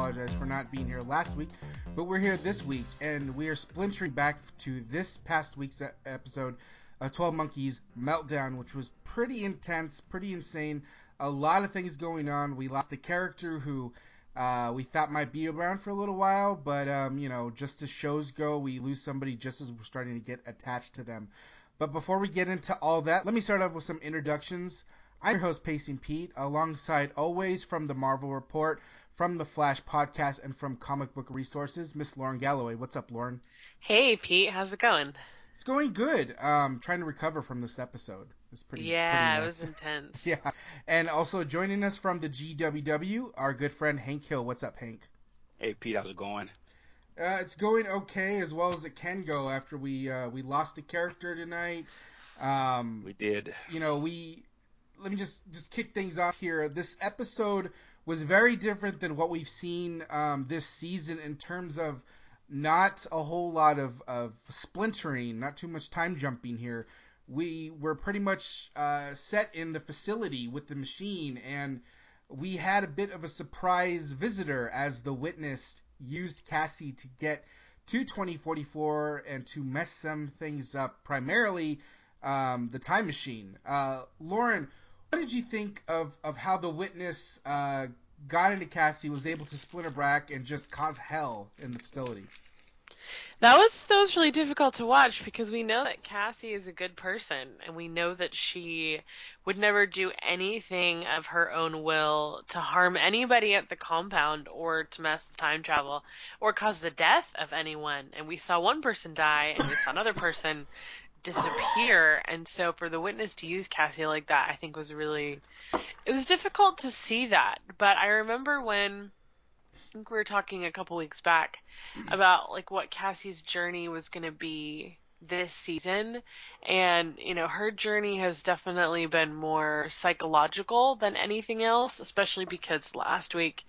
apologize for not being here last week, but we're here this week, and we are splintering back to this past week's episode, uh, 12 Monkeys Meltdown, which was pretty intense, pretty insane. A lot of things going on. We lost a character who uh, we thought might be around for a little while, but um, you know, just as shows go, we lose somebody just as we're starting to get attached to them. But before we get into all that, let me start off with some introductions. I'm your host, Pacing Pete, alongside always from the Marvel Report, from the Flash Podcast, and from Comic Book Resources, Miss Lauren Galloway. What's up, Lauren? Hey, Pete. How's it going? It's going good. Um, trying to recover from this episode. It's pretty. Yeah, pretty it was intense. yeah, and also joining us from the GWW, our good friend Hank Hill. What's up, Hank? Hey, Pete. How's it going? Uh, it's going okay as well as it can go after we uh, we lost a character tonight. Um, we did. You know, we let me just just kick things off here. This episode was very different than what we've seen um, this season in terms of not a whole lot of, of splintering, not too much time jumping here. We were pretty much uh, set in the facility with the machine, and we had a bit of a surprise visitor as the witness used Cassie to get to 2044 and to mess some things up, primarily um, the time machine. Uh, Lauren, what did you think of, of how the witness uh, got into Cassie, was able to splinter back and just cause hell in the facility? That was that was really difficult to watch because we know that Cassie is a good person and we know that she would never do anything of her own will to harm anybody at the compound or to mess with time travel or cause the death of anyone. And we saw one person die and we saw another person disappear. And so for the witness to use Cassie like that I think was really it was difficult to see that. But I remember when I think we were talking a couple weeks back about like what Cassie's journey was going to be this season. And you know her journey has definitely been more psychological than anything else especially because last week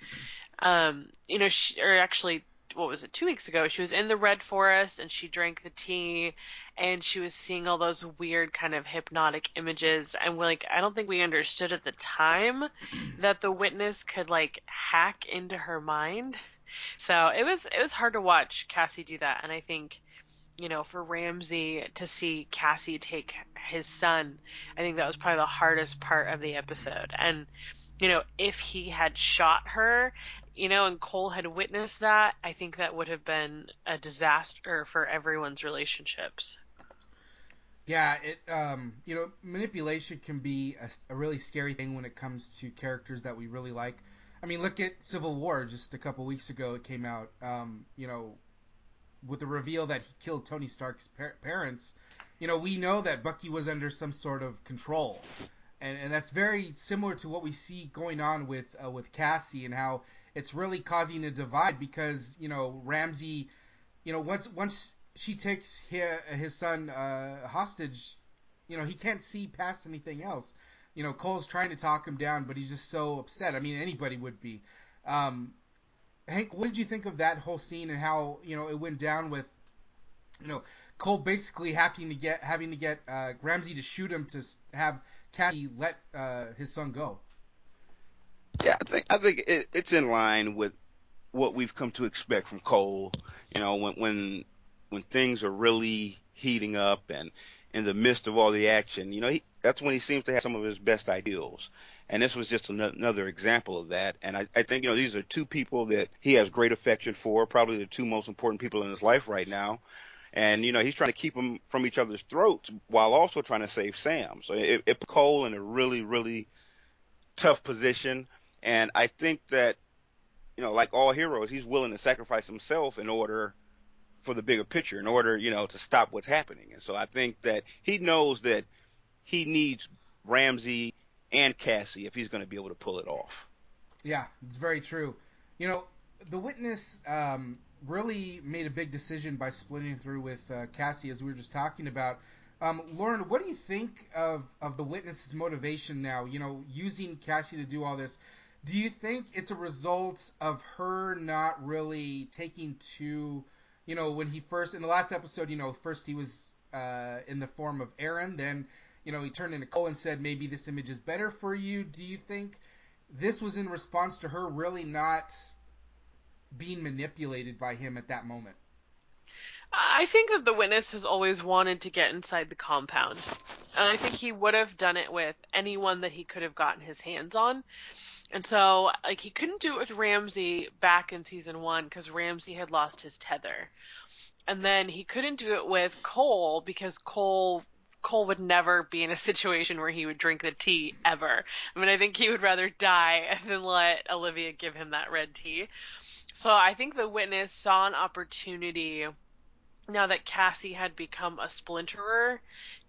um you know she, or actually what was it two weeks ago she was in the red forest and she drank the tea and she was seeing all those weird kind of hypnotic images and like I don't think we understood at the time that the witness could like hack into her mind. So it was it was hard to watch Cassie do that and I think you know for Ramsey to see Cassie take his son, I think that was probably the hardest part of the episode. And you know, if he had shot her you know, and Cole had witnessed that, I think that would have been a disaster for everyone's relationships. Yeah, it um, you know, manipulation can be a, a, really scary thing when it comes to characters that we really like. I mean, look at Civil War just a couple weeks ago. It came out, um, you know, with the reveal that he killed Tony Stark's par- parents. You know, we know that Bucky was under some sort of control, and and that's very similar to what we see going on with uh, with Cassie and how it's really causing a divide because you know Ramsey, you know once once she takes his, his son uh, hostage, you know he can't see past anything else. You know Cole's trying to talk him down, but he's just so upset. I mean anybody would be. Um, Hank, what did you think of that whole scene and how you know it went down with, you know, Cole basically having to get having to get uh, Ramsey to shoot him to have Cassie let uh, his son go. Yeah, I think I think it, it's in line with what we've come to expect from Cole. You know, when when when things are really heating up and in the midst of all the action, you know, he, that's when he seems to have some of his best ideals. And this was just another example of that. And I, I think, you know, these are two people that he has great affection for, probably the two most important people in his life right now. And, you know, he's trying to keep them from each other's throats while also trying to save Sam. So it, it put Cole in a really, really tough position. And I think that, you know, like all heroes, he's willing to sacrifice himself in order for the bigger picture, in order, you know, to stop what's happening. And so I think that he knows that he needs Ramsey and Cassie if he's going to be able to pull it off. Yeah, it's very true. You know, the witness um, really made a big decision by splitting through with uh, Cassie, as we were just talking about. Um, Lauren, what do you think of, of the witness's motivation now? You know, using Cassie to do all this. Do you think it's a result of her not really taking to, you know, when he first in the last episode, you know, first he was uh, in the form of Aaron, then you know he turned into Cole and said maybe this image is better for you. Do you think this was in response to her really not being manipulated by him at that moment. I think that the witness has always wanted to get inside the compound. And I think he would have done it with anyone that he could have gotten his hands on. And so, like, he couldn't do it with Ramsey back in season one because Ramsey had lost his tether. And then he couldn't do it with Cole because Cole Cole would never be in a situation where he would drink the tea ever. I mean, I think he would rather die than let Olivia give him that red tea. So I think the witness saw an opportunity now that Cassie had become a splinterer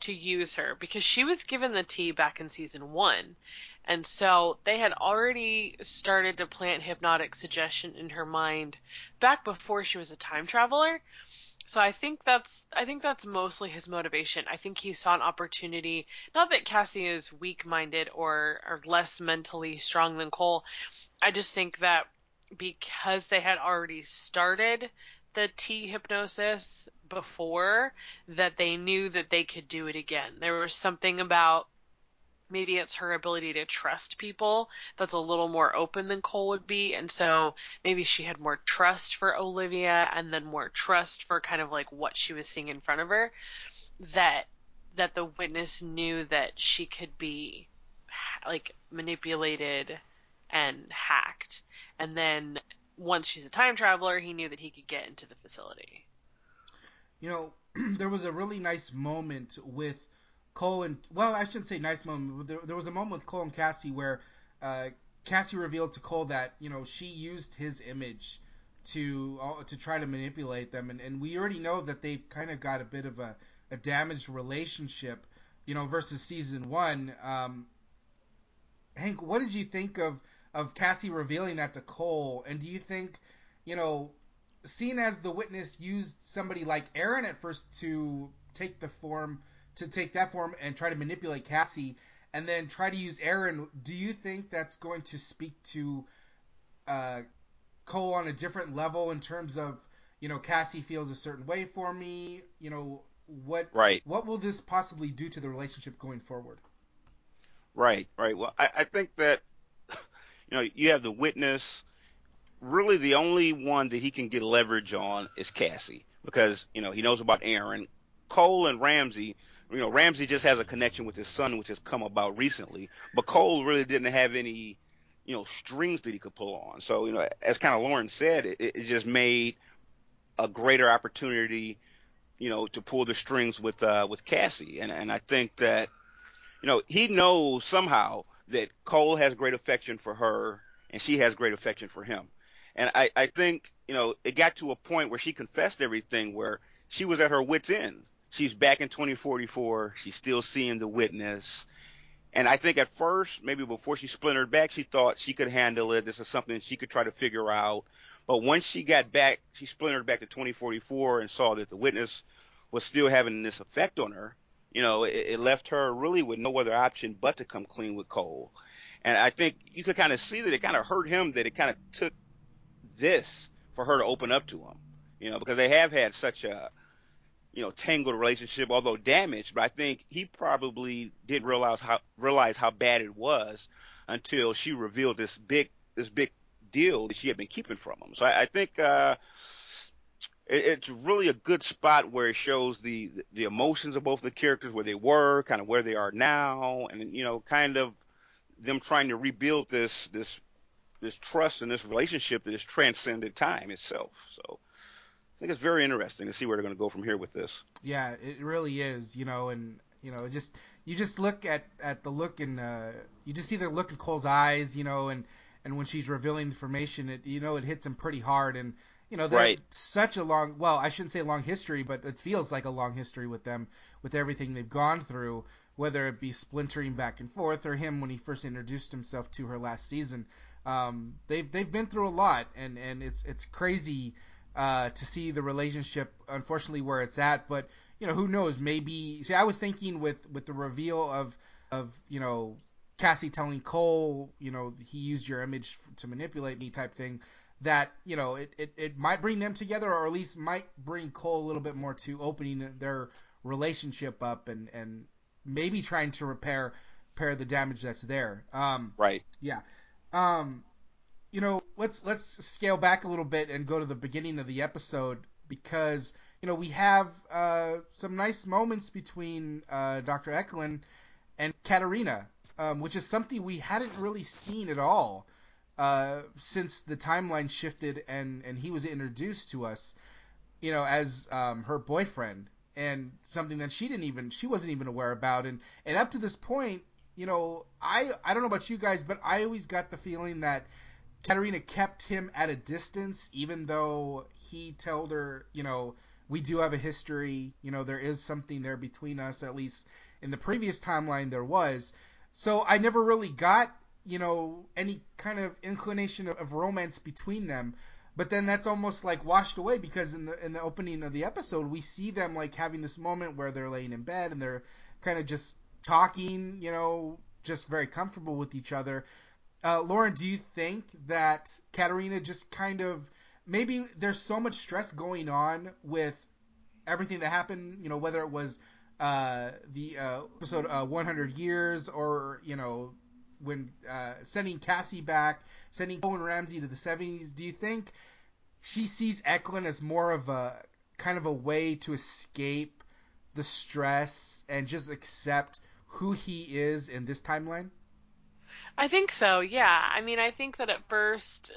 to use her because she was given the tea back in season one. And so they had already started to plant hypnotic suggestion in her mind back before she was a time traveler. So I think that's I think that's mostly his motivation. I think he saw an opportunity. Not that Cassie is weak-minded or or less mentally strong than Cole. I just think that because they had already started the tea hypnosis before, that they knew that they could do it again. There was something about maybe it's her ability to trust people that's a little more open than Cole would be. And so maybe she had more trust for Olivia and then more trust for kind of like what she was seeing in front of her that that the witness knew that she could be like manipulated and hacked. And then once she's a time traveler, he knew that he could get into the facility. You know, there was a really nice moment with Cole and well, I shouldn't say nice moment. There, there was a moment with Cole and Cassie where uh, Cassie revealed to Cole that you know she used his image to uh, to try to manipulate them, and, and we already know that they've kind of got a bit of a, a damaged relationship, you know, versus season one. Um, Hank, what did you think of of Cassie revealing that to Cole, and do you think, you know, seeing as the witness used somebody like Aaron at first to take the form to take that form and try to manipulate Cassie and then try to use Aaron, do you think that's going to speak to uh, Cole on a different level in terms of, you know, Cassie feels a certain way for me, you know, what right. what will this possibly do to the relationship going forward? Right, right. Well, I, I think that you know, you have the witness. Really, the only one that he can get leverage on is Cassie because you know he knows about Aaron, Cole, and Ramsey you know, Ramsey just has a connection with his son, which has come about recently. But Cole really didn't have any, you know, strings that he could pull on. So, you know, as kind of Lauren said, it, it just made a greater opportunity, you know, to pull the strings with uh, with Cassie. And and I think that, you know, he knows somehow that Cole has great affection for her, and she has great affection for him. And I I think, you know, it got to a point where she confessed everything, where she was at her wits' end she's back in 2044. She's still seeing the witness. And I think at first, maybe before she splintered back, she thought she could handle it. This is something she could try to figure out. But once she got back, she splintered back to 2044 and saw that the witness was still having this effect on her. You know, it, it left her really with no other option but to come clean with Cole. And I think you could kind of see that it kind of hurt him that it kind of took this for her to open up to him. You know, because they have had such a you know, tangled relationship, although damaged. But I think he probably didn't realize how realize how bad it was until she revealed this big this big deal that she had been keeping from him. So I, I think uh, it, it's really a good spot where it shows the the emotions of both the characters, where they were, kind of where they are now, and you know, kind of them trying to rebuild this this this trust and this relationship that has transcended time itself. So I think it's very interesting to see where they're going to go from here with this. Yeah, it really is. You know, and you know, just you just look at at the look in uh, you just see the look in Cole's eyes. You know, and and when she's revealing information, it you know it hits him pretty hard. And you know, they right. such a long well, I shouldn't say long history, but it feels like a long history with them with everything they've gone through. Whether it be splintering back and forth or him when he first introduced himself to her last season, um, they've they've been through a lot, and and it's it's crazy uh, to see the relationship, unfortunately, where it's at. But you know, who knows? Maybe. See, I was thinking with with the reveal of of you know Cassie telling Cole, you know, he used your image to manipulate me, type thing. That you know, it, it, it might bring them together, or at least might bring Cole a little bit more to opening their relationship up and and maybe trying to repair repair the damage that's there. Um, right. Yeah. Um, you know, let's let's scale back a little bit and go to the beginning of the episode because you know we have uh, some nice moments between uh, Dr. Eklund and Katarina, um, which is something we hadn't really seen at all uh, since the timeline shifted and and he was introduced to us, you know, as um, her boyfriend and something that she didn't even she wasn't even aware about. And and up to this point you know i i don't know about you guys but i always got the feeling that Katarina kept him at a distance even though he told her you know we do have a history. You know there is something there between us. At least in the previous timeline there was. So i never really got you know any kind of inclination of, romance between them but then that's almost like washed away because in the in the opening of the episode we see them like having this moment where they're laying in bed and they're kind of just talking, you know, just very comfortable with each other. Uh, Lauren, do you think that Katarina just kind of maybe there's so much stress going on with everything that happened, you know, whether it was uh, the uh, episode uh, 100 years or you know when uh, sending Cassie back, sending Cole and Ramsey to the 70s, do you think she sees Eklund as more of a kind of a way to escape the stress and just accept who he is in this timeline? I think so, yeah. I mean, I think that at first,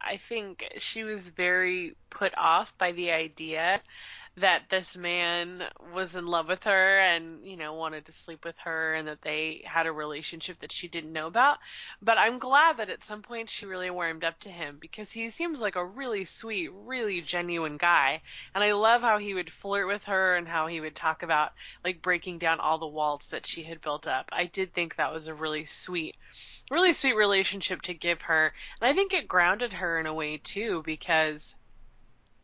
I think she was very put off by the idea that this man was in love with her and, you know, wanted to sleep with her and that they had a relationship that she didn't know about. But I'm glad that at some point she really warmed up to him because he seems like a really sweet, really genuine guy. And I love how he would flirt with her and how he would talk about like breaking down all the walls that she had built up. I did think that was a really sweet really sweet relationship to give her. And I think it grounded her in a way too because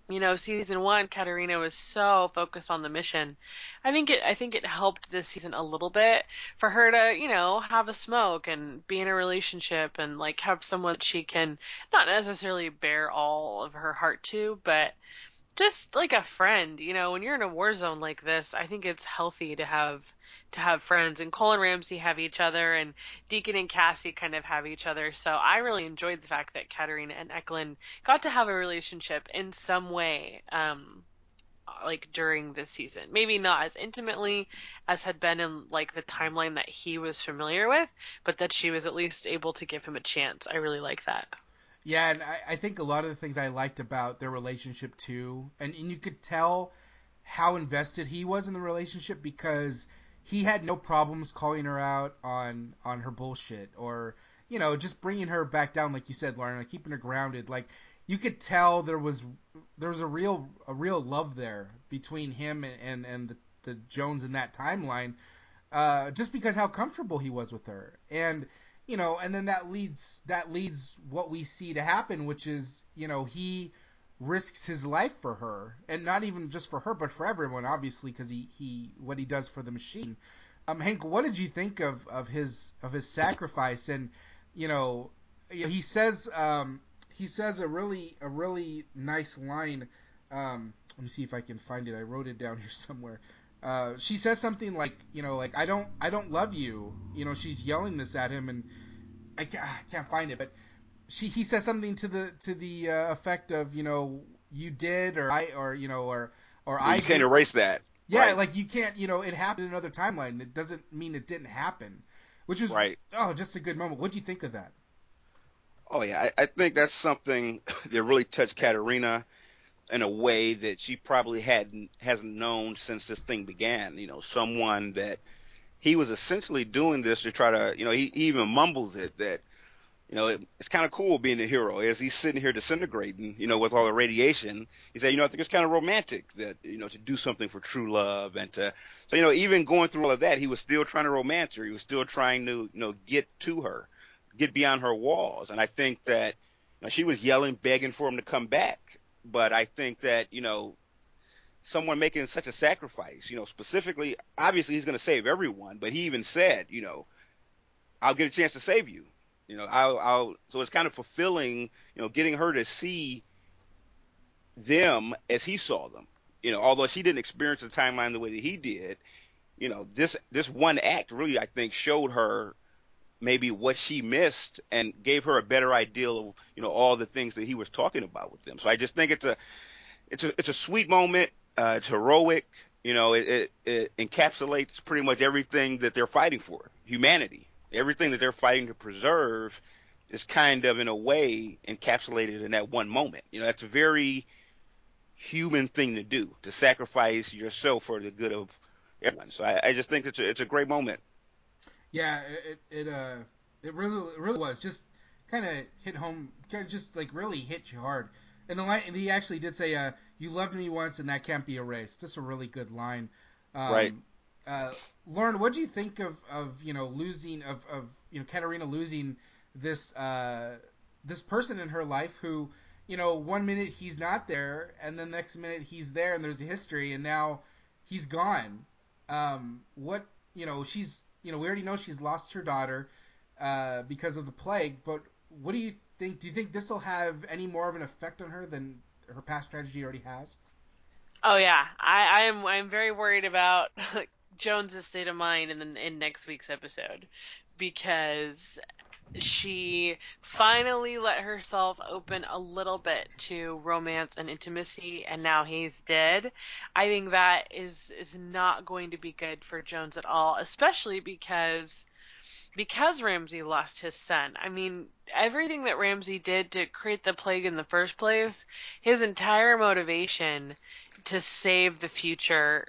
you know, season one, Katarina was so focused on the mission. I think it, I think it helped this season a little bit for her to, you know, have a smoke and be in a relationship and like have someone she can not necessarily bear all of her heart to, but just like a friend, you know, when you're in a war zone like this, I think it's healthy to have to have friends and Cole and Ramsey have each other and Deacon and Cassie kind of have each other. So I really enjoyed the fact that Katarina and Eklund got to have a relationship in some way. Um, like during this season. Maybe not as intimately as had been in like the timeline that he was familiar with, but that she was at least able to give him a chance. I really like that. Yeah, and I, I think a lot of the things I liked about their relationship too, and, and you could tell how invested he was in the relationship because he had no problems calling her out on on her bullshit or you know just bringing her back down like you said Lauren like keeping her grounded. Like you could tell there was there was a real a real love there between him and and, and the, the Jones in that timeline uh, just because how comfortable he was with her. And you know and then that leads that leads what we see to happen which is you know he risks his life for her, and not even just for her, but for everyone, obviously, because he, he what he does for the machine. Um, Hank, what did you think of, of his of his sacrifice? And you know, he says um, he says a really a really nice line. Um, let me see if I can find it. I wrote it down here somewhere. Uh, she says something like, you know, like I don't I don't love you. You know, she's yelling this at him, and I can't, I can't find it, but she he says something to the to the uh, effect of you know you did or I or you know or or I you can't erase that. Yeah, right. like you can't you know it happened in another timeline. It doesn't mean it didn't happen, which is right. Oh, just a good moment. What do you think of that? Oh yeah, I, I think that's something that really touched Katarina in a way that she probably hadn't hasn't known since this thing began. You know, someone that he was essentially doing this to try to, you know, he, he even mumbles it that you know, it, it's kind of cool being a hero as he's sitting here disintegrating, you know, with all the radiation. He said, you know, I think it's kind of romantic that, you know, to do something for true love and to, so, you know, even going through all of that, he was still trying to romance her. He was still trying to, you know, get to her, get beyond her walls. And I think that, you know, she was yelling, begging for him to come back. But I think that, you know, someone making such a sacrifice, you know, specifically, obviously he's going to save everyone, but he even said, you know, I'll get a chance to save you you know, I'll, I'll, so it's kind of fulfilling, you know, getting her to see them as he saw them. You know, although she didn't experience the timeline the way that he did, you know, this, this one act really, I think, showed her maybe what she missed and gave her a better idea of you know all the things that he was talking about with them. So I just think it's a it's a it's a sweet moment. Uh, it's heroic. You know, it, it, it encapsulates pretty much everything that they're fighting for, humanity. Everything that they're fighting to preserve is kind of in a way encapsulated in that one moment. You know, that's a very human thing to do to sacrifice yourself for the good of everyone. So I, I just think it's a, it's a great moment. Yeah, it it uh it really it really was just kind of hit home, kind of just like really hit you hard. And the line, and he actually did say, uh, "You loved me once, and that can't be erased." Just a really good line. Um, right. Uh, Lauren, what do you think of, of you know losing of, of you know Katarina losing this uh, this person in her life who you know one minute he's not there and then the next minute he's there and there's a history and now he's gone. Um, what you know she's you know we already know she's lost her daughter uh, because of the plague, but what do you think? Do you think this will have any more of an effect on her than her past tragedy already has? Oh yeah, I, I'm I'm very worried about Jones's state of mind in the, in next week's episode because she finally let herself open a little bit to romance and intimacy and now he's dead. I think that is is not going to be good for Jones at all, especially because because ramsey lost his son. I mean, everything that ramsey did to create the plague in the first place, his entire motivation to save the future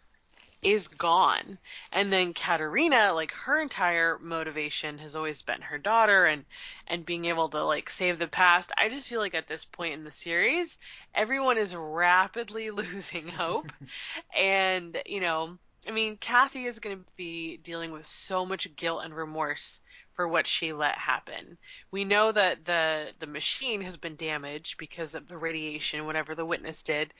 is gone. And then Katarina, like her entire motivation has always been her daughter and and being able to like save the past. I just feel like at this point in the series, everyone is rapidly losing hope. and, you know, I mean, Cassie is going to be dealing with so much guilt and remorse for what she let happen. We know that the the machine has been damaged because of the radiation, whatever the witness did.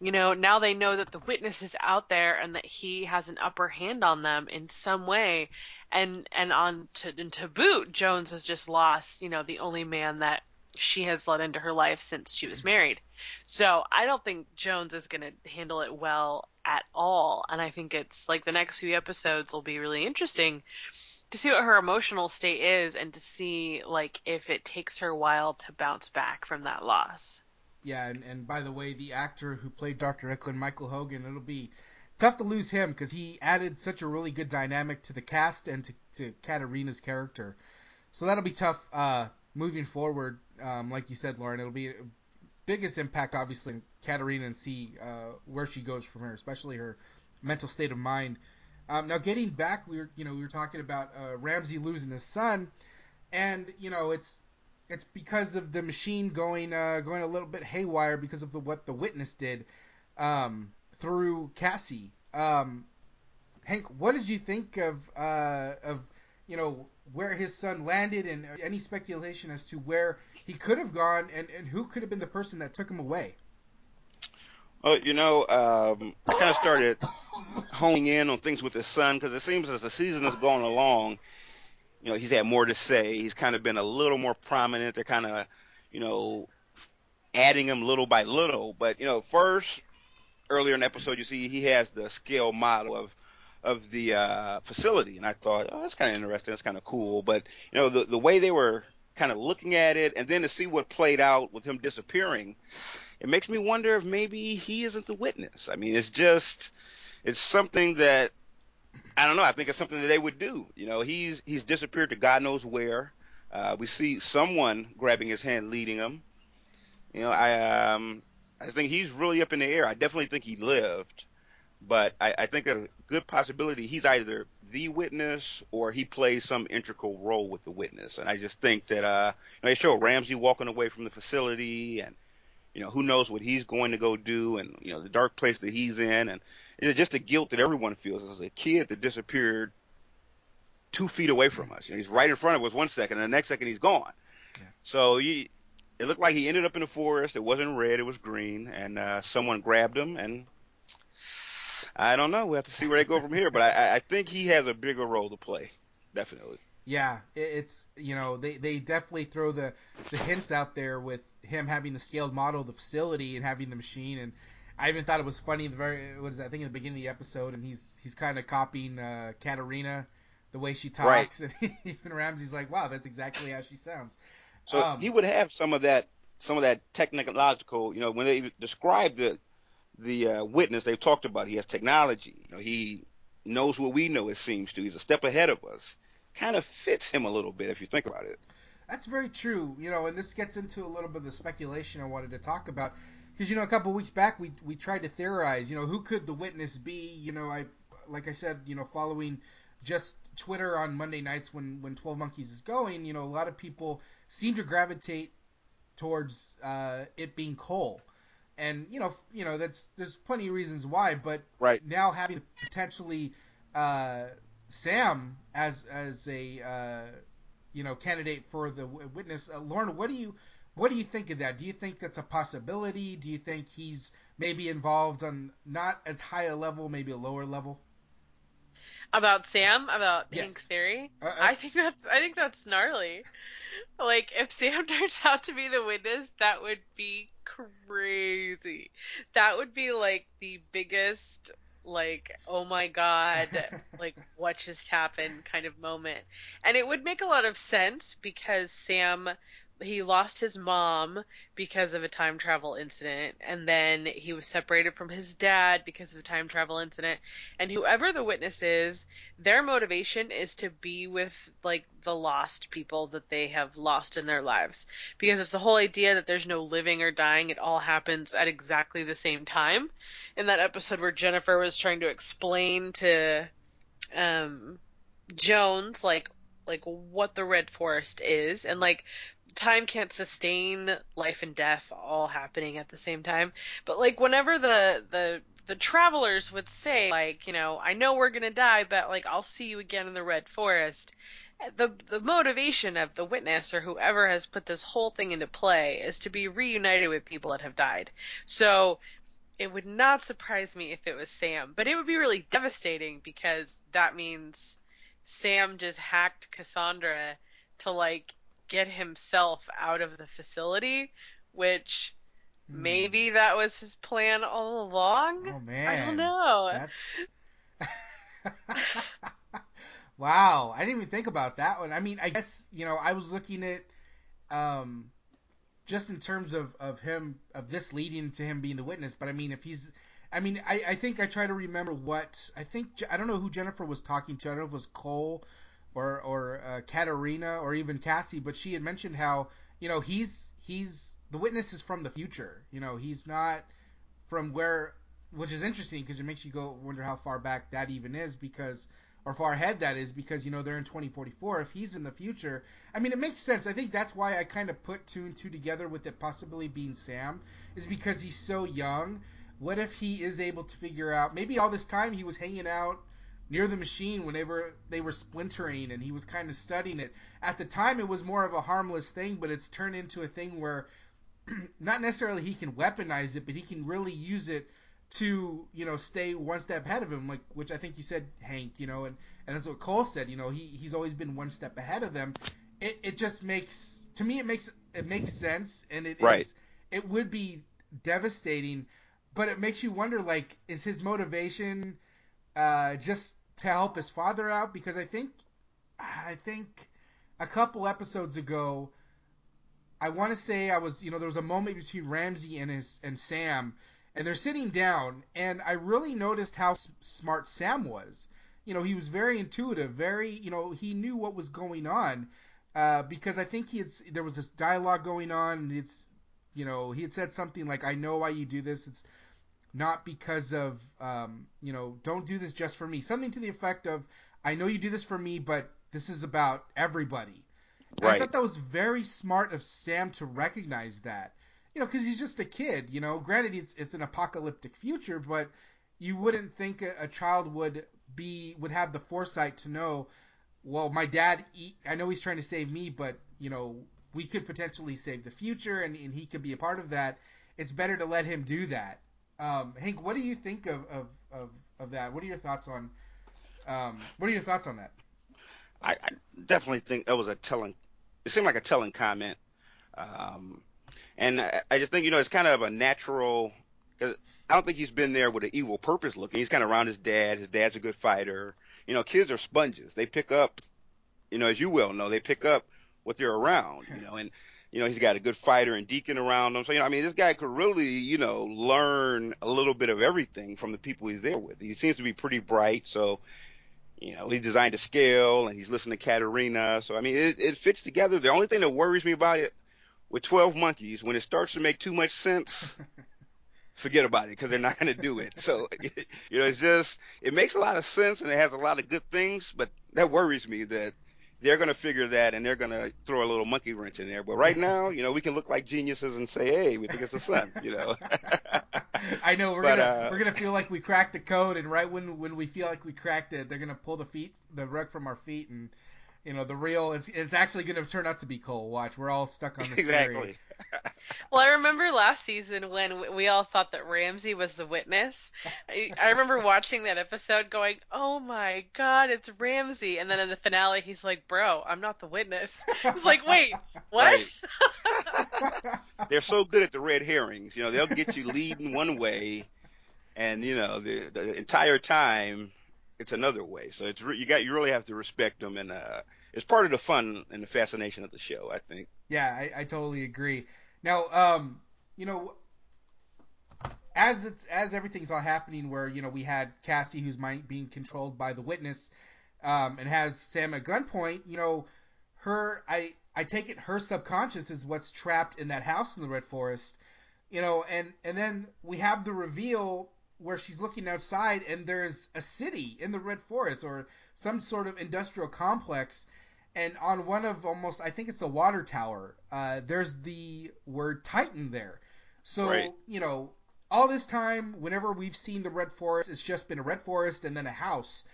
You know, now they know that the witness is out there and that he has an upper hand on them in some way. And and on to and to boot, Jones has just lost, you know, the only man that she has let into her life since she was married. So I don't think Jones is going to handle it well at all. And I think it's like the next few episodes will be really interesting to see what her emotional state is and to see like if it takes her a while to bounce back from that loss. Yeah, and, and by the way, the actor who played Dr. Eklund, Michael Hogan, it'll be tough to lose him because he added such a really good dynamic to the cast and to, to Katarina's character. So that'll be tough uh, moving forward. Um, like you said, Lauren, it'll be biggest impact, obviously, in Katarina and see uh, where she goes from here, especially her mental state of mind. Um, now, getting back, we were you know we were talking about uh, Ramsay losing his son, and you know it's it's because of the machine going uh, going a little bit haywire because of the, what the witness did um, through Cassie. Um, Hank, what did you think of uh, of you know where his son landed and any speculation as to where he could have gone and, and who could have been the person that took him away? Oh, you know, um, I kind of started honing in on things with his son because it seems as the season has gone along, you know, he's had more to say. He's kind of been a little more prominent. They're kind of, you know, adding him little by little. But you know, first earlier in the episode, you see he has the scale model of of the uh, facility, and I thought, oh, that's kind of interesting. That's kind of cool. But you know, the the way they were kind of looking at it, and then to see what played out with him disappearing it makes me wonder if maybe he isn't the witness. I mean, it's just it's something that I don't know. I think it's something that they would do. You know, he's he's disappeared to God knows where. Uh, we see someone grabbing his hand, leading him. You know, I um I think he's really up in the air. I definitely think he lived, but I, I think a good possibility he's either the witness or he plays some integral role with the witness. And I just think that uh, you know, they show Ramsey walking away from the facility and you know, who knows what he's going to go do and, you know, the dark place that he's in. And it's just the guilt that everyone feels as a kid that disappeared two feet away from us. You know, he's right in front of us one second and the next second he's gone. Yeah. So he, it looked like he ended up in the forest. It wasn't red, it was green. And, uh, someone grabbed him and I don't know. We'll have to see where they go from here, but I, I think he has a bigger role to play. Definitely. Yeah, it's you know they, they definitely throw the the hints out there with him having the scaled model of the facility and having the machine and I even thought it was funny the very what is that, I think in the beginning of the episode and he's he's kind of copying uh, Katarina the way she talks, right. and even Ramsey's like, "Wow, that's exactly how she sounds." So um, he would have some of that, some of that technological. You know, when they describe the the uh, witness, they've talked about he has technology. You know, he knows what we know. It seems to. He's a step ahead of us. Kind of fits him a little bit if you think about it. That's very true. You know, and this gets into a little bit of the speculation I wanted to talk about because you know a couple weeks back we we tried to theorize. You know, who could the witness be? You know, I like I said, you know, following just Twitter on Monday nights when when Twelve Monkeys is going, you know, a lot of people seem to gravitate towards uh, it being Cole, and you know, you know, that's there's plenty of reasons why, but right. now having potentially uh, Sam as as a uh, you know candidate for the witness, uh, Lauren, what do you what do you think of that? Do you think that's a possibility? Do you think he's maybe involved on not as high a level, maybe a lower level? About Sam, about yes. Hank's theory. Uh, uh, I think that's I think that's gnarly. Like if Sam turns out to be the witness, that would be crazy. That would be like the biggest like oh my god like what just happened kind of moment. And it would make a lot of sense because sam he lost his mom because of a time travel incident and then he was separated from his dad because of a time travel incident. And whoever the witness is their motivation is to be with like the lost people that they have lost in their lives. Because it's the whole idea that there's no living or dying it all happens at exactly the same time. In that episode where Jennifer was trying to explain to um Jones like like what the red forest is and like time can't sustain life and death all happening at the same time. But like whenever the the the travelers would say like, you know, I know we're going to die, but like I'll see you again in the red forest. The the motivation of the witness or whoever has put this whole thing into play is to be reunited with people that have died. So it would not surprise me if it was Sam, but it would be really devastating because that means Sam just hacked Cassandra to like get himself out of the facility, which hmm. maybe that was his plan all along. Oh man, I don't know. That's wow. I didn't even think about that one. I mean, I guess you know I was looking at um just in terms of of him of this leading to him being the witness, but I mean if he's I mean, I, I think I try to remember what I think. I don't know who Jennifer was talking to. I don't know if it was Cole or or uh, Katarina or even Cassie, but she had mentioned how you know he's he's the witness is from the future. You know, he's not from where, which is interesting because it makes you go wonder how far back that even is because or far ahead that is because you know they're in 2044 if he's in the future i mean it makes sense. I think that's why i kind of put two and two together with it possibly being sam is because he's so young. What if he is able to figure out maybe all this time he was hanging out near the machine whenever they were splintering and he was kind of studying it. At the time, it was more of a harmless thing, but it's turned into a thing where not necessarily he can weaponize it, but he can really use it to, you know, stay one step ahead of him, like which I think you said, Hank, you know, and, and that's what Cole said, you know, he, he's always been one step ahead of them. It, it just makes to me it makes it makes sense and it right. is, it would be devastating, but it makes you wonder like is his motivation uh, just to help his father out because I think I think a couple episodes ago I want to say I was you know there was a moment between Ramsey and his and Sam and they're sitting down and I really noticed how smart Sam was. You know, he was very intuitive, very you know he knew what was going on uh, because I think he had there was this dialogue going on and it's you know he had said something like I know why you do this. It's not because of um, you know don't do this just for me. Something to the effect of i know you do this for me but this is about everybody. Right. i thought that was very smart of sam to recognize that. You know because he's just a kid you know. Granted it's, it's an apocalyptic future but you wouldn't think a, a child would be would have the foresight to know well my dad i know he's trying to save me but you know we could potentially save the future and, and he could be a part of that. It's better to let him do that um, Hank, what do you think of, of, of, of that? What are your thoughts on um, what are your thoughts on that? I, I, definitely think that was a telling. It seemed like a telling comment, um, and I, I, just think you know it's kind of a natural. I don't think he's been there with an evil purpose looking. He's kind of around his dad. His dad's a good fighter. you know, kids are sponges. They pick up, you know, as you well know, they pick up what they're around, you know, and you know, he's got a good fighter and Deacon around him. So, you know, I mean, this guy could really, you know, learn a little bit of everything from the people he's there with. He seems to be pretty bright. So, you know, he designed a scale and he's listening to Katarina. So, I mean, it, it fits together. The only thing that worries me about it with 12 monkeys, when it starts to make too much sense, forget about it because they're not going to do it. So, you know, it's just, it makes a lot of sense and it has a lot of good things, but that worries me that they're going to figure that and they're going to throw a little monkey wrench in there. But right now, you know, we can look like geniuses and say, "Hey, we think it's the son," you know. I know we're but, gonna uh, we're gonna feel like we cracked the code, and right when when we feel like we cracked it, they're gonna pull the feet the rug from our feet and you know the real it's it's actually going to turn out to be Cole. Watch, we're all stuck on this exactly. Well, I remember last season when we all thought that Ramsey was the witness. I, I remember watching that episode, going, "Oh my god, it's Ramsey!" And then in the finale, he's like, "Bro, I'm not the witness." It's like, "Wait, what?" They're so good at the red herrings. You know, they'll get you leading one way, and you know the the entire time it's another way. So it's you got you really have to respect them, and uh, it's part of the fun and the fascination of the show. I think. Yeah, I, I totally agree. Now, um, you know, as it's as everything's all happening, where you know we had Cassie who's mind, being controlled by the witness, um, and has Sam at gunpoint. You know, her I I take it her subconscious is what's trapped in that house in the Red Forest. You know, and and then we have the reveal where she's looking outside and there's a city in the Red Forest or some sort of industrial complex. And on one of almost, I think it's the water tower, uh, there's the word Titan there. So, right. you know, all this time, whenever we've seen the Red Forest, it's just been a Red Forest and then a house.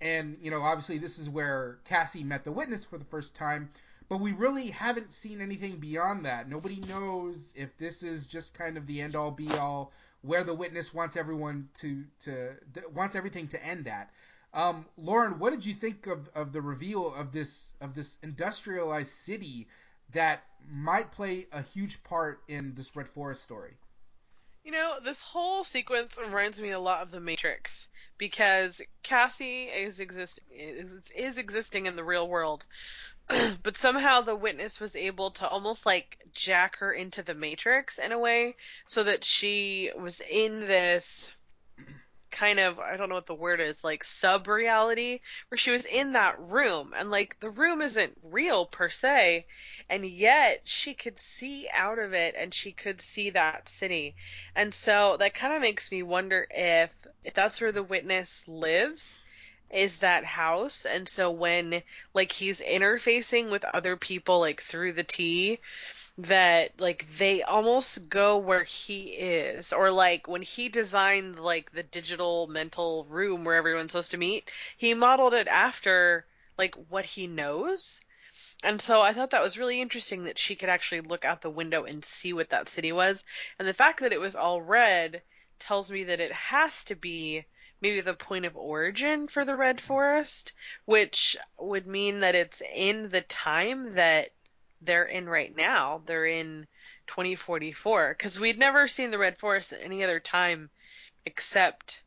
And, you know, obviously this is where Cassie met the witness for the first time. But we really haven't seen anything beyond that. Nobody knows if this is just kind of the end all be all where the witness wants everyone to to wants everything to end at. Um, Lauren, what did you think of, of the reveal of this of this industrialized city that might play a huge part in this Red Forest story? You know, this whole sequence reminds me a lot of The Matrix because Cassie is exist is, is existing in the real world, but somehow the witness was able to almost like jack her into the matrix in a way so that she was in this kind of I don't know what the word is, like sub reality where she was in that room and like the room isn't real per se and yet she could see out of it and she could see that city. And so that kind of makes me wonder if if that's where the witness lives is that house and so when like he's interfacing with other people like through the tea that like they almost go where he is or like when he designed like the digital mental room where everyone's supposed to meet he modeled it after like what he knows. And so I thought that was really interesting that she could actually look out the window and see what that city was. And the fact that it was all red tells me that it has to be maybe the point of origin for the Red Forest, which would mean that it's in the time that they're in right now. They're in 2044 because we'd never seen the Red Forest at any other time except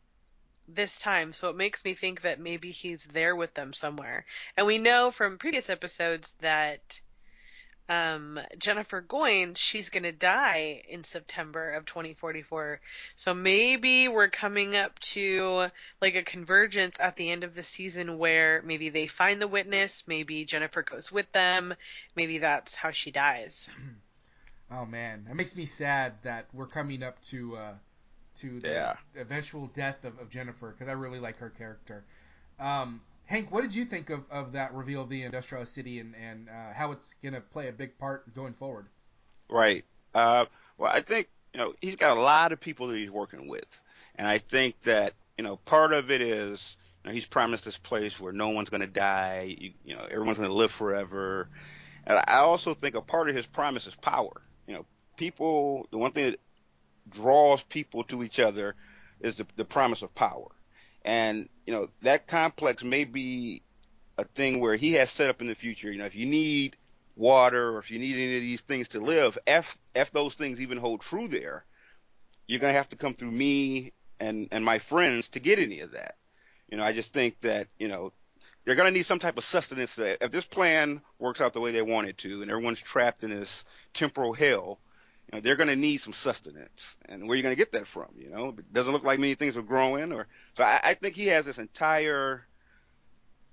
this time. So it makes me think that maybe he's there with them somewhere. And we know from previous episodes that um, Jennifer Goines, she's going to die in September of 2044. So maybe we're coming up to like a convergence at the end of the season where maybe they find the witness, maybe Jennifer goes with them, maybe that's how she dies. Oh man, that makes me sad that we're coming up to uh, to the yeah. eventual death of, of Jennifer because I really like her character. Um, Hank, what did you think of, of that reveal of the industrial city and, and uh, how it's going to play a big part going forward? Right. Uh, well, I think, you know, he's got a lot of people that he's working with. And I think that, you know, part of it is, you know, he's promised this place where no one's going to die, you, you know, everyone's going to live forever. And I also think a part of his promise is power. You know, people, the one thing that draws people to each other is the, the promise of power. And, you know, that complex may be a thing where he has set up in the future. You know, if you need water or if you need any of these things to live, if, if those things even hold true there, you're to have to come through me and, and my friends to get any of that. You know, I just think that you know they're to need some type of sustenance. If this plan works out the way they want it to, and everyone's trapped in this temporal hell, they're going to need some sustenance. And where are you going to get that from? You know, it doesn't look like many things are growing. Or so I, I think he has this entire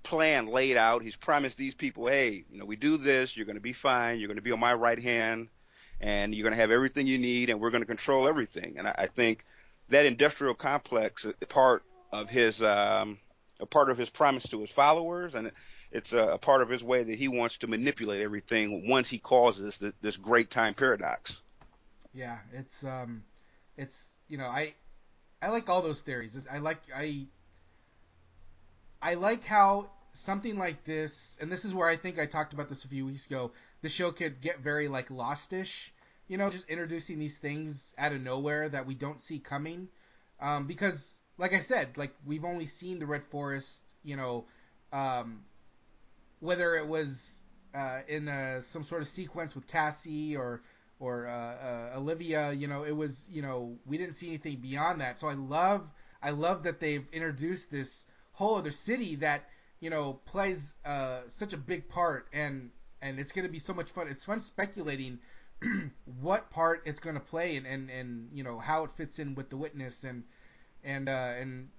plan laid out. He's promised these people, hey, you know, we do this, you're going to be fine, you're going to be on my right hand, and you're going to have everything you need, and we're going to control everything. And I, I think that industrial complex is part of his um, a part of his promise to his followers, and it's a, a part of his way that he wants to manipulate everything once he causes this, this great time paradox. Yeah, it's um, it's you know I I like all those theories. I like I I like how something like this, and this is where I think I talked about this a few weeks ago. The show could get very like lostish, you know, just introducing these things out of nowhere that we don't see coming, um, because like I said, like we've only seen the Red Forest, you know, um, whether it was uh, in a, some sort of sequence with Cassie or or uh, uh, Olivia, you know, it was you know we didn't see anything beyond that. So I love I love that they've introduced this whole other city that you know plays uh, such a big part and and it's going to be so much fun. It's fun speculating what part it's going to play and, and and you know how it fits in with the witness and and uh, and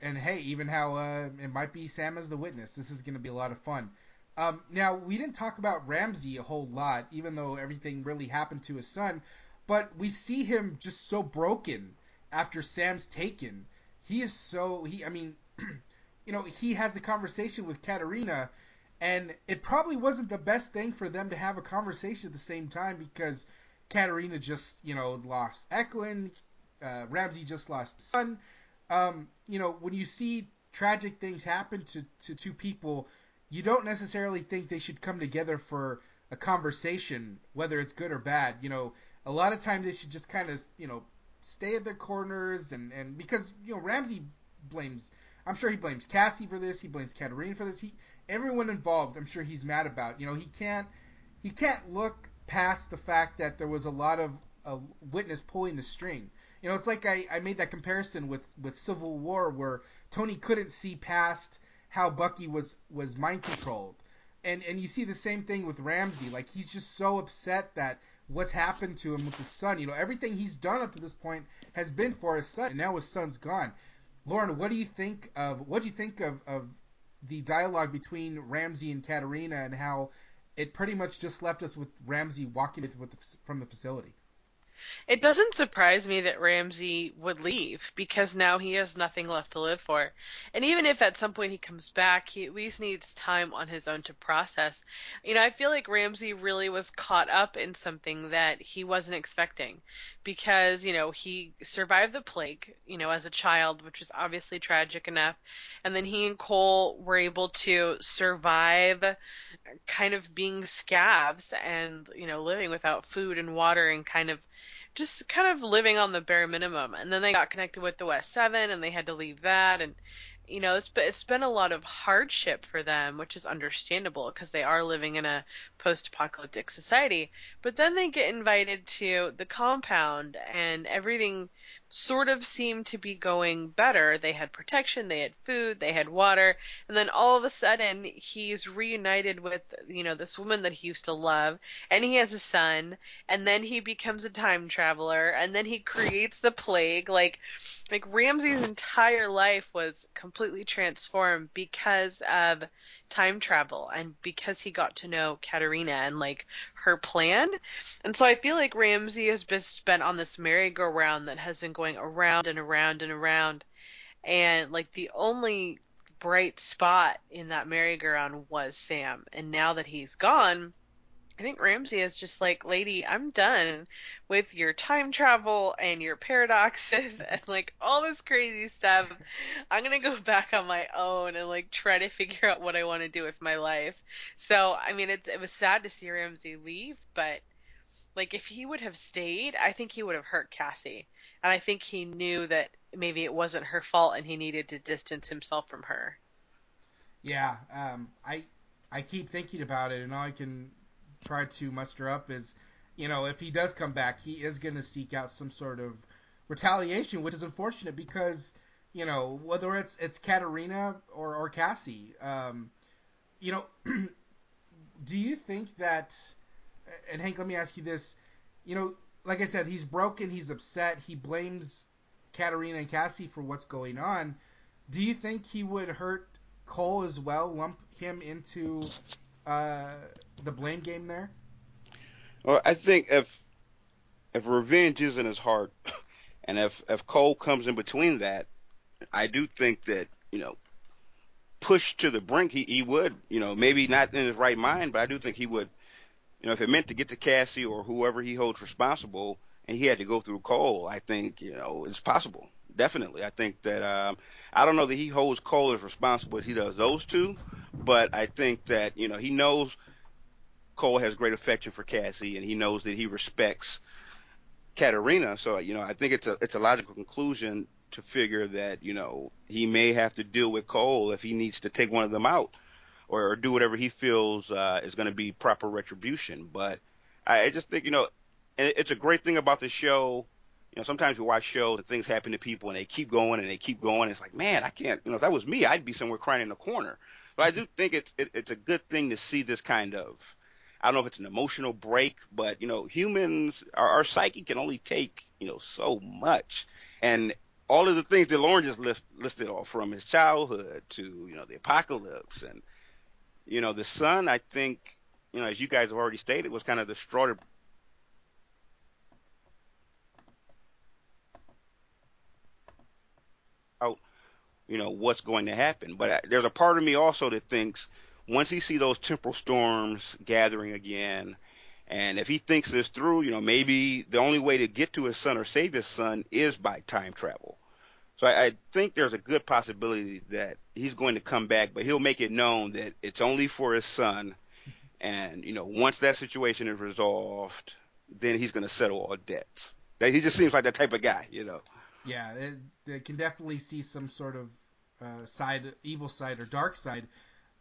and hey, even how uh, it might be Sam as the witness. This is going to be a lot of fun. Um, now we didn't talk about Ramsey a whole lot, even though everything really happened to his son. But we see him just so broken after Sam's taken. He is so he. I mean, you know, he has a conversation with Katarina, and it probably wasn't the best thing for them to have a conversation at the same time because Katarina just you know lost Eklund, uh, Ramsey just lost son. Um, you know, when you see tragic things happen to, to two people, you don't necessarily think they should come together for a conversation, whether it's good or bad. You know, a lot of times they should just kind of, you know, stay at their corners and, and because, you know, Ramsey blames, I'm sure he blames Cassie for this. He blames Katarina for this. He, everyone involved, I'm sure he's mad about. You know, he can't, he can't look past the fact that there was a lot of a witness pulling the string. You know, it's like I, I made that comparison with, with Civil War where Tony couldn't see past how Bucky was was mind controlled. And and you see the same thing with Ramsey. Like he's just so upset that what's happened to him with his son. You know, everything he's done up to this point has been for his son, and now his son's gone. Lauren, what do you think of what do you think of, of the dialogue between Ramsey and Katarina and how it pretty much just left us with Ramsey walking with, with the, from the facility? It doesn't surprise me that Ramsey would leave because now he has nothing left to live for. And even if at some point he comes back, he at least needs time on his own to process. You know, I feel like Ramsey really was caught up in something that he wasn't expecting because, you know, he survived the plague, you know, as a child, which was obviously tragic enough. And then he and Cole were able to survive kind of being scabs and, you know, living without food and water and kind of just kind of living on the bare minimum. And then they got connected with the West Seven, and they had to leave that. And you know, it's it's been a lot of hardship for them, which is understandable because they are living in a post-apocalyptic society. But then they get invited to the compound, and everything sort of seemed to be going better. They had protection, they had food, they had water, and then all of a sudden he's reunited with, you know, this woman that he used to love, and he has a son, and then he becomes a time traveler, and then he creates the plague. Like, like Ramsey's entire life was completely transformed because of time travel and because he got to know Katarina and like her plan. And so I feel like Ramsey has been spent on this merry-go-round that has been going around and around and around. And like the only bright spot in that merry-go-round was Sam. And now that he's gone, I think Ramsey is just like, lady, I'm done with your time travel and your paradoxes and like all this crazy stuff. I'm gonna go back on my own and like try to figure out what I want to do with my life. So, I mean, it, it was sad to see Ramsey leave, but like if he would have stayed, I think he would have hurt Cassie. And I think he knew that maybe it wasn't her fault and he needed to distance himself from her. Yeah, um, I I keep thinking about it, and all I can try to muster up is, you know, if he does come back, he is going to seek out some sort of retaliation, which is unfortunate because, you know, whether it's it's Katarina or or Cassie, um, you know, do you think that? And Hank, let me ask you this. You know, like I said, he's broken. He's upset. He blames Katarina and Cassie for what's going on. Do you think he would hurt Cole as well? Lump him into uh, the blame game there? Well, I think if if revenge is in his heart, and if if Cole comes in between that, I do think that you know, pushed to the brink, he he would you know maybe not in his right mind, but I do think he would, you know, if it meant to get to Cassie or whoever he holds responsible, and he had to go through Cole, I think you know it's possible. Definitely, I think that um, I don't know that he holds Cole as responsible as he does those two, but I think that you know he knows Cole has great affection for Cassie, and he knows that he respects Katarina. So you know, I think it's a it's a logical conclusion to figure that you know he may have to deal with Cole if he needs to take one of them out or, or do whatever he feels uh, is going to be proper retribution. But I, I just think you know, and it's a great thing about the show. You know, sometimes we watch shows and things happen to people and they keep going and they keep going. It's like, man, I can't. You know, if that was me, I'd be somewhere crying in the corner. But I do think it's it, it's a good thing to see this kind of I don't know if it's an emotional break, but you know, humans, our, our psyche can only take you know so much, and all of the things that Lauren just list, listed off from his childhood to you know the apocalypse and you know the son. I think you know as you guys have already stated was kind of the straw out oh, you know what's going to happen. But there's a part of me also that thinks once he see those temporal storms gathering again, and if he thinks this through, you know, maybe the only way to get to his son or save his son is by time travel. So I, I think there's a good possibility that he's going to come back, but he'll make it known that it's only for his son. And, you know, once that situation is resolved, then he's going to settle all debts. That he just seems like that type of guy, you know. Yeah, it can definitely see some sort of uh, side, evil side or dark side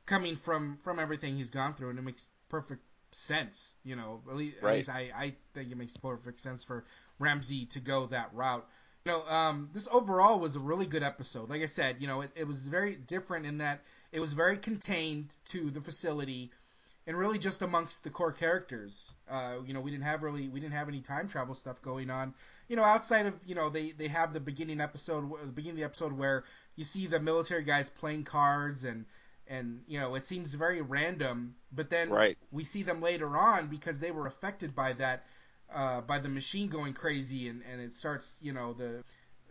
coming from from everything he's gone through, and it makes perfect sense. You know, at least, right. at least I, I think it makes perfect sense for Ramsey to go that route. You know, um, this overall was a really good episode. Like I said, you know, it, it was very different in that it was very contained to the facility and really just amongst the core characters. Uh, you know, we didn't have really we didn't have any time travel stuff going on. You know, outside of you know they they have the beginning episode, the beginning of the episode where you see the military guys playing cards and and you know it seems very random but then right. we see them later on because they were affected by that uh, by the machine going crazy and, and it starts you know the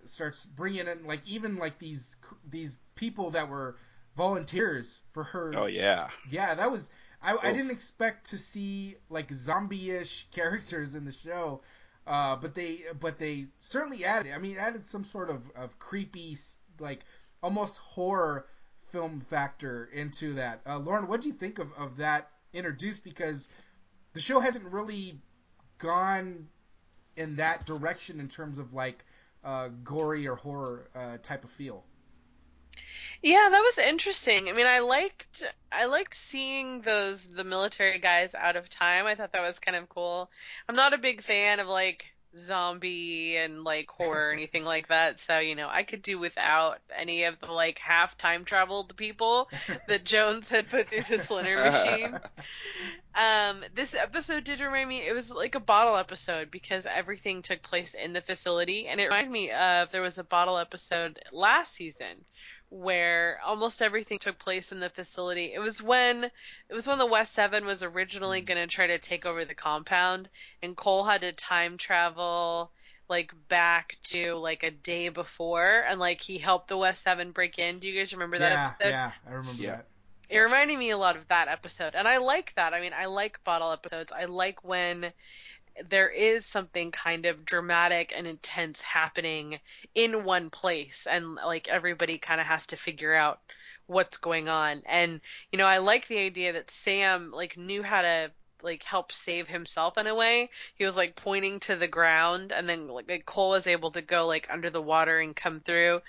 starts bringing in like even like these these people that were volunteers for her oh yeah yeah that was I, I didn't expect to see like zombie-ish characters in the show uh, but they but they certainly added I mean added some sort of, of creepy like almost horror film factor into that. Uh, Lauren, what do you think of, of that introduced? Because the show hasn't really gone in that direction in terms of like uh, gory or horror uh, type of feel. Yeah, that was interesting. I mean, I liked I liked seeing those the military guys out of time. I thought that was kind of cool. I'm not a big fan of like zombie and like horror or anything like that. So, you know, I could do without any of the like half time traveled people that Jones had put through the Splinter machine. Um, this episode did remind me, it was like a bottle episode because everything took place in the facility. And it reminded me of there was a bottle episode last season where almost everything took place in the facility. It was when it was when the West Seven was originally mm. going to try to take over the compound, and Cole had to time travel like back to like a day before, and like he helped the West Seven break in. Do you guys remember that yeah, episode? Yeah, I remember yeah. that. It reminded me a lot of that episode, and I like that. I mean, I like bottle episodes. I like when there is something kind of dramatic and intense happening in one place and like everybody kind of has to figure out what's going on. And you know i like the idea that sam like knew how to like help save himself in a way. He was like pointing to the ground and then like, cole was able to go like under the water and come through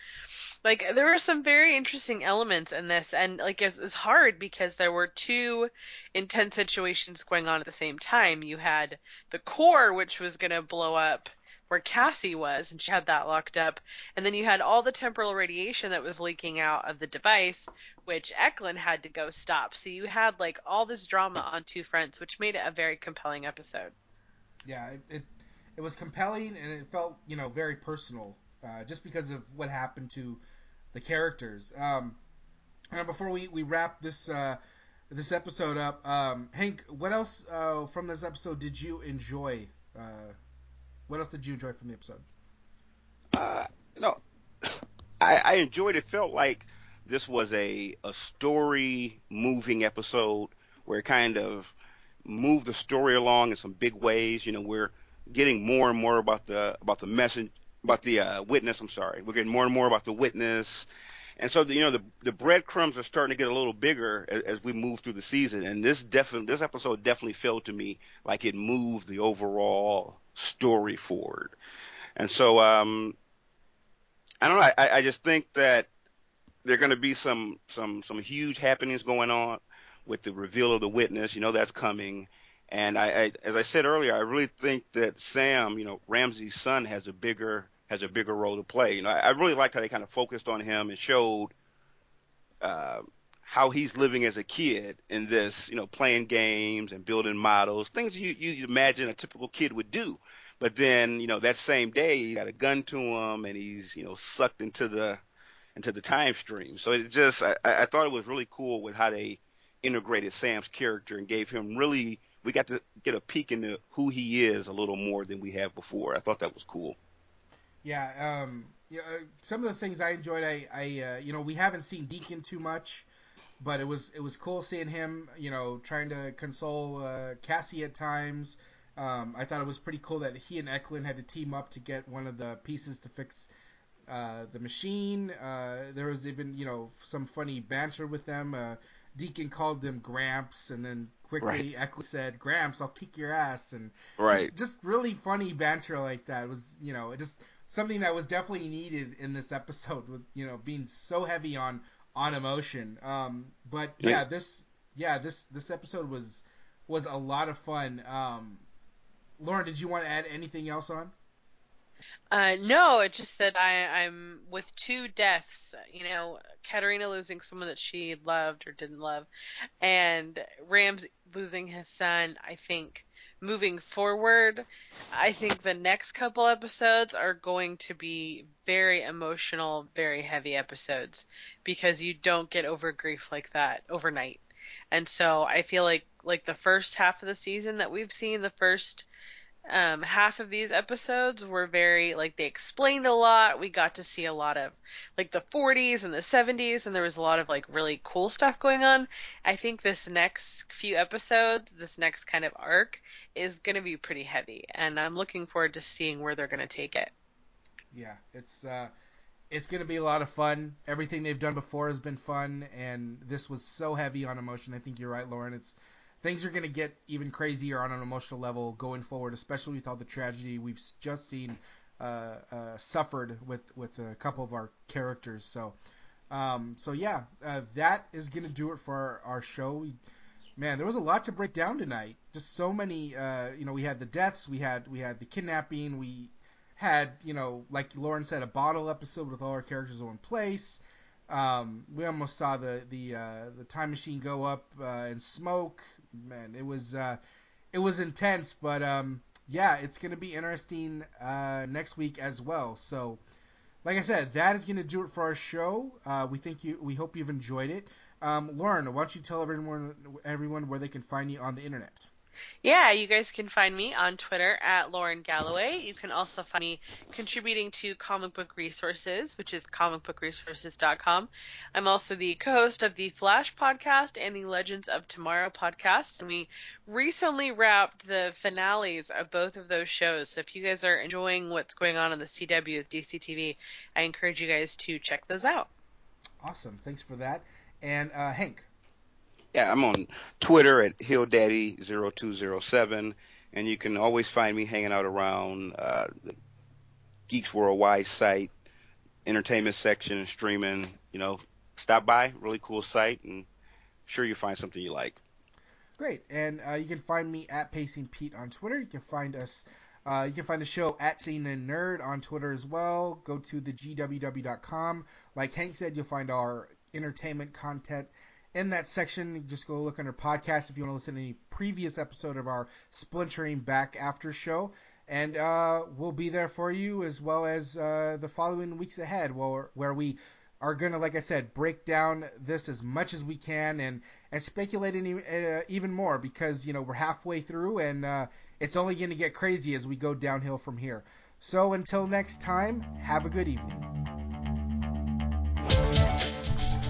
like there were some very interesting elements in this and like it's, it's hard because there were two intense situations going on at the same time you had the core which was going to blow up where Cassie was, and she had that locked up. And then you had all the temporal radiation that was leaking out of the device, which Eklund had to go stop. So you had like all this drama on two fronts, which made it a very compelling episode. Yeah, it it, it was compelling and it felt you know very personal, uh, just because of what happened to the characters. Um, and before we, we wrap this uh, this episode up, um, Hank, what else uh, from this episode did you enjoy? Uh, what else did you enjoy from the episode? Uh, no, I, I enjoyed it. Felt like this was a a story moving episode where it kind of moved the story along in some big ways. You know, we're getting more and more about the about the message about the uh, witness. I'm sorry, we're getting more and more about the witness, and so the, you know the the breadcrumbs are starting to get a little bigger as, as we move through the season. And this definitely this episode definitely felt to me like it moved the overall story forward. And so um, I don't know. I, I just think that there are going to be some some some huge happenings going on with the reveal of the witness. You know that's coming. And I, I, as I said earlier, I really think that Sam, you know, Ramsey's son, has a bigger has a bigger role to play. You know, I, I really liked how they kind of focused on him and showed uh, how he's living as a kid in this, you know, playing games and building models, things you you imagine a typical kid would do. But then, you know, that same day he got a gun to him and he's, you know, sucked into the into the time stream. So it just I, I thought it was really cool with how they integrated Sam's character and gave him really we got to get a peek into who he is a little more than we have before. I thought that was cool. Yeah, um, yeah. Uh, some of the things I enjoyed, I, I, uh, you know, we haven't seen Deacon too much, but it was it was cool seeing him, you know, trying to console uh, Cassie at times. Um, I thought it was pretty cool that he and Eklund had to team up to get one of the pieces to fix uh, the machine. Uh, there was even, you know, some funny banter with them. Uh, Deacon called them Gramps, and then quickly right. said, "Gramps, I'll kick your ass," and right. just, just really funny banter like that it was, you know, just something that was definitely needed in this episode with you know being so heavy on on emotion. Um, but yeah, this yeah this this episode was was a lot of fun. Um, Lauren, did you want to add anything else on? Uh, no, it just that I, I'm with two deaths. You know, Katarina losing someone that she loved or didn't love, and Rams losing his son. I think moving forward, I think the next couple episodes are going to be very emotional, very heavy episodes because you don't get over grief like that overnight. And so I feel like like the first half of the season that we've seen, the first um, half of these episodes were very like they explained a lot. We got to see a lot of like the 40s and the 70s, and there was a lot of like really cool stuff going on. I think this next few episodes, this next kind of arc, is going to be pretty heavy, and I'm looking forward to seeing where they're going to take it. Yeah, it's uh, it's going to be a lot of fun. Everything they've done before has been fun, and this was so heavy on emotion. I think you're right, Lauren. It's things are going to get even crazier on an emotional level going forward, especially with all the tragedy we've just seen uh, uh, suffered with with a couple of our characters. So, um, so yeah, uh, that is going to do it for our, our show. We, man, there was a lot to break down tonight. Just so many. Uh, you know, we had the deaths, we had we had the kidnapping, we had you know, like Lauren said, a bottle episode with all our characters in one place. Um, we almost saw the the uh, the time machine go up uh, in smoke. Man, it was uh, it was intense, but um, yeah, it's gonna be interesting uh, next week as well. So, like I said, that is gonna do it for our show. Uh, we think you we hope you've enjoyed it. Um, Lauren, why don't you tell everyone everyone where they can find you on the internet? Yeah, you guys can find me on Twitter at Lauren Galloway. You can also find me contributing to Comic Book Resources, which is comicbookresources.com. I'm also the co-host of the Flash podcast and the Legends of Tomorrow podcast, and we recently wrapped the finales of both of those shows. So if you guys are enjoying what's going on in the CW with DCTV, I encourage you guys to check those out. Awesome. Thanks for that. And uh, Hank, yeah, I'm on Twitter at HillDaddy0207, and you can always find me hanging out around uh, the Geeks Worldwide site, entertainment section, streaming. You know, stop by, really cool site, and sure you find something you like. Great, and uh, you can find me at Pacing Pete on Twitter. You can find us Uh, you can find the show at Scene and Nerd on Twitter as well. Go to the GWW.com. Like Hank said, you'll find our entertainment content in that section. Just go look under podcast if you want to listen to any previous episode of our Splintering Back After show. And uh, we'll be there for you as well as uh, the following weeks ahead where, where we are going to, like I said, break down this as much as we can and, and speculate any, uh, even more because, you know, we're halfway through and uh, it's only going to get crazy as we go downhill from here. So until next time, have a good evening.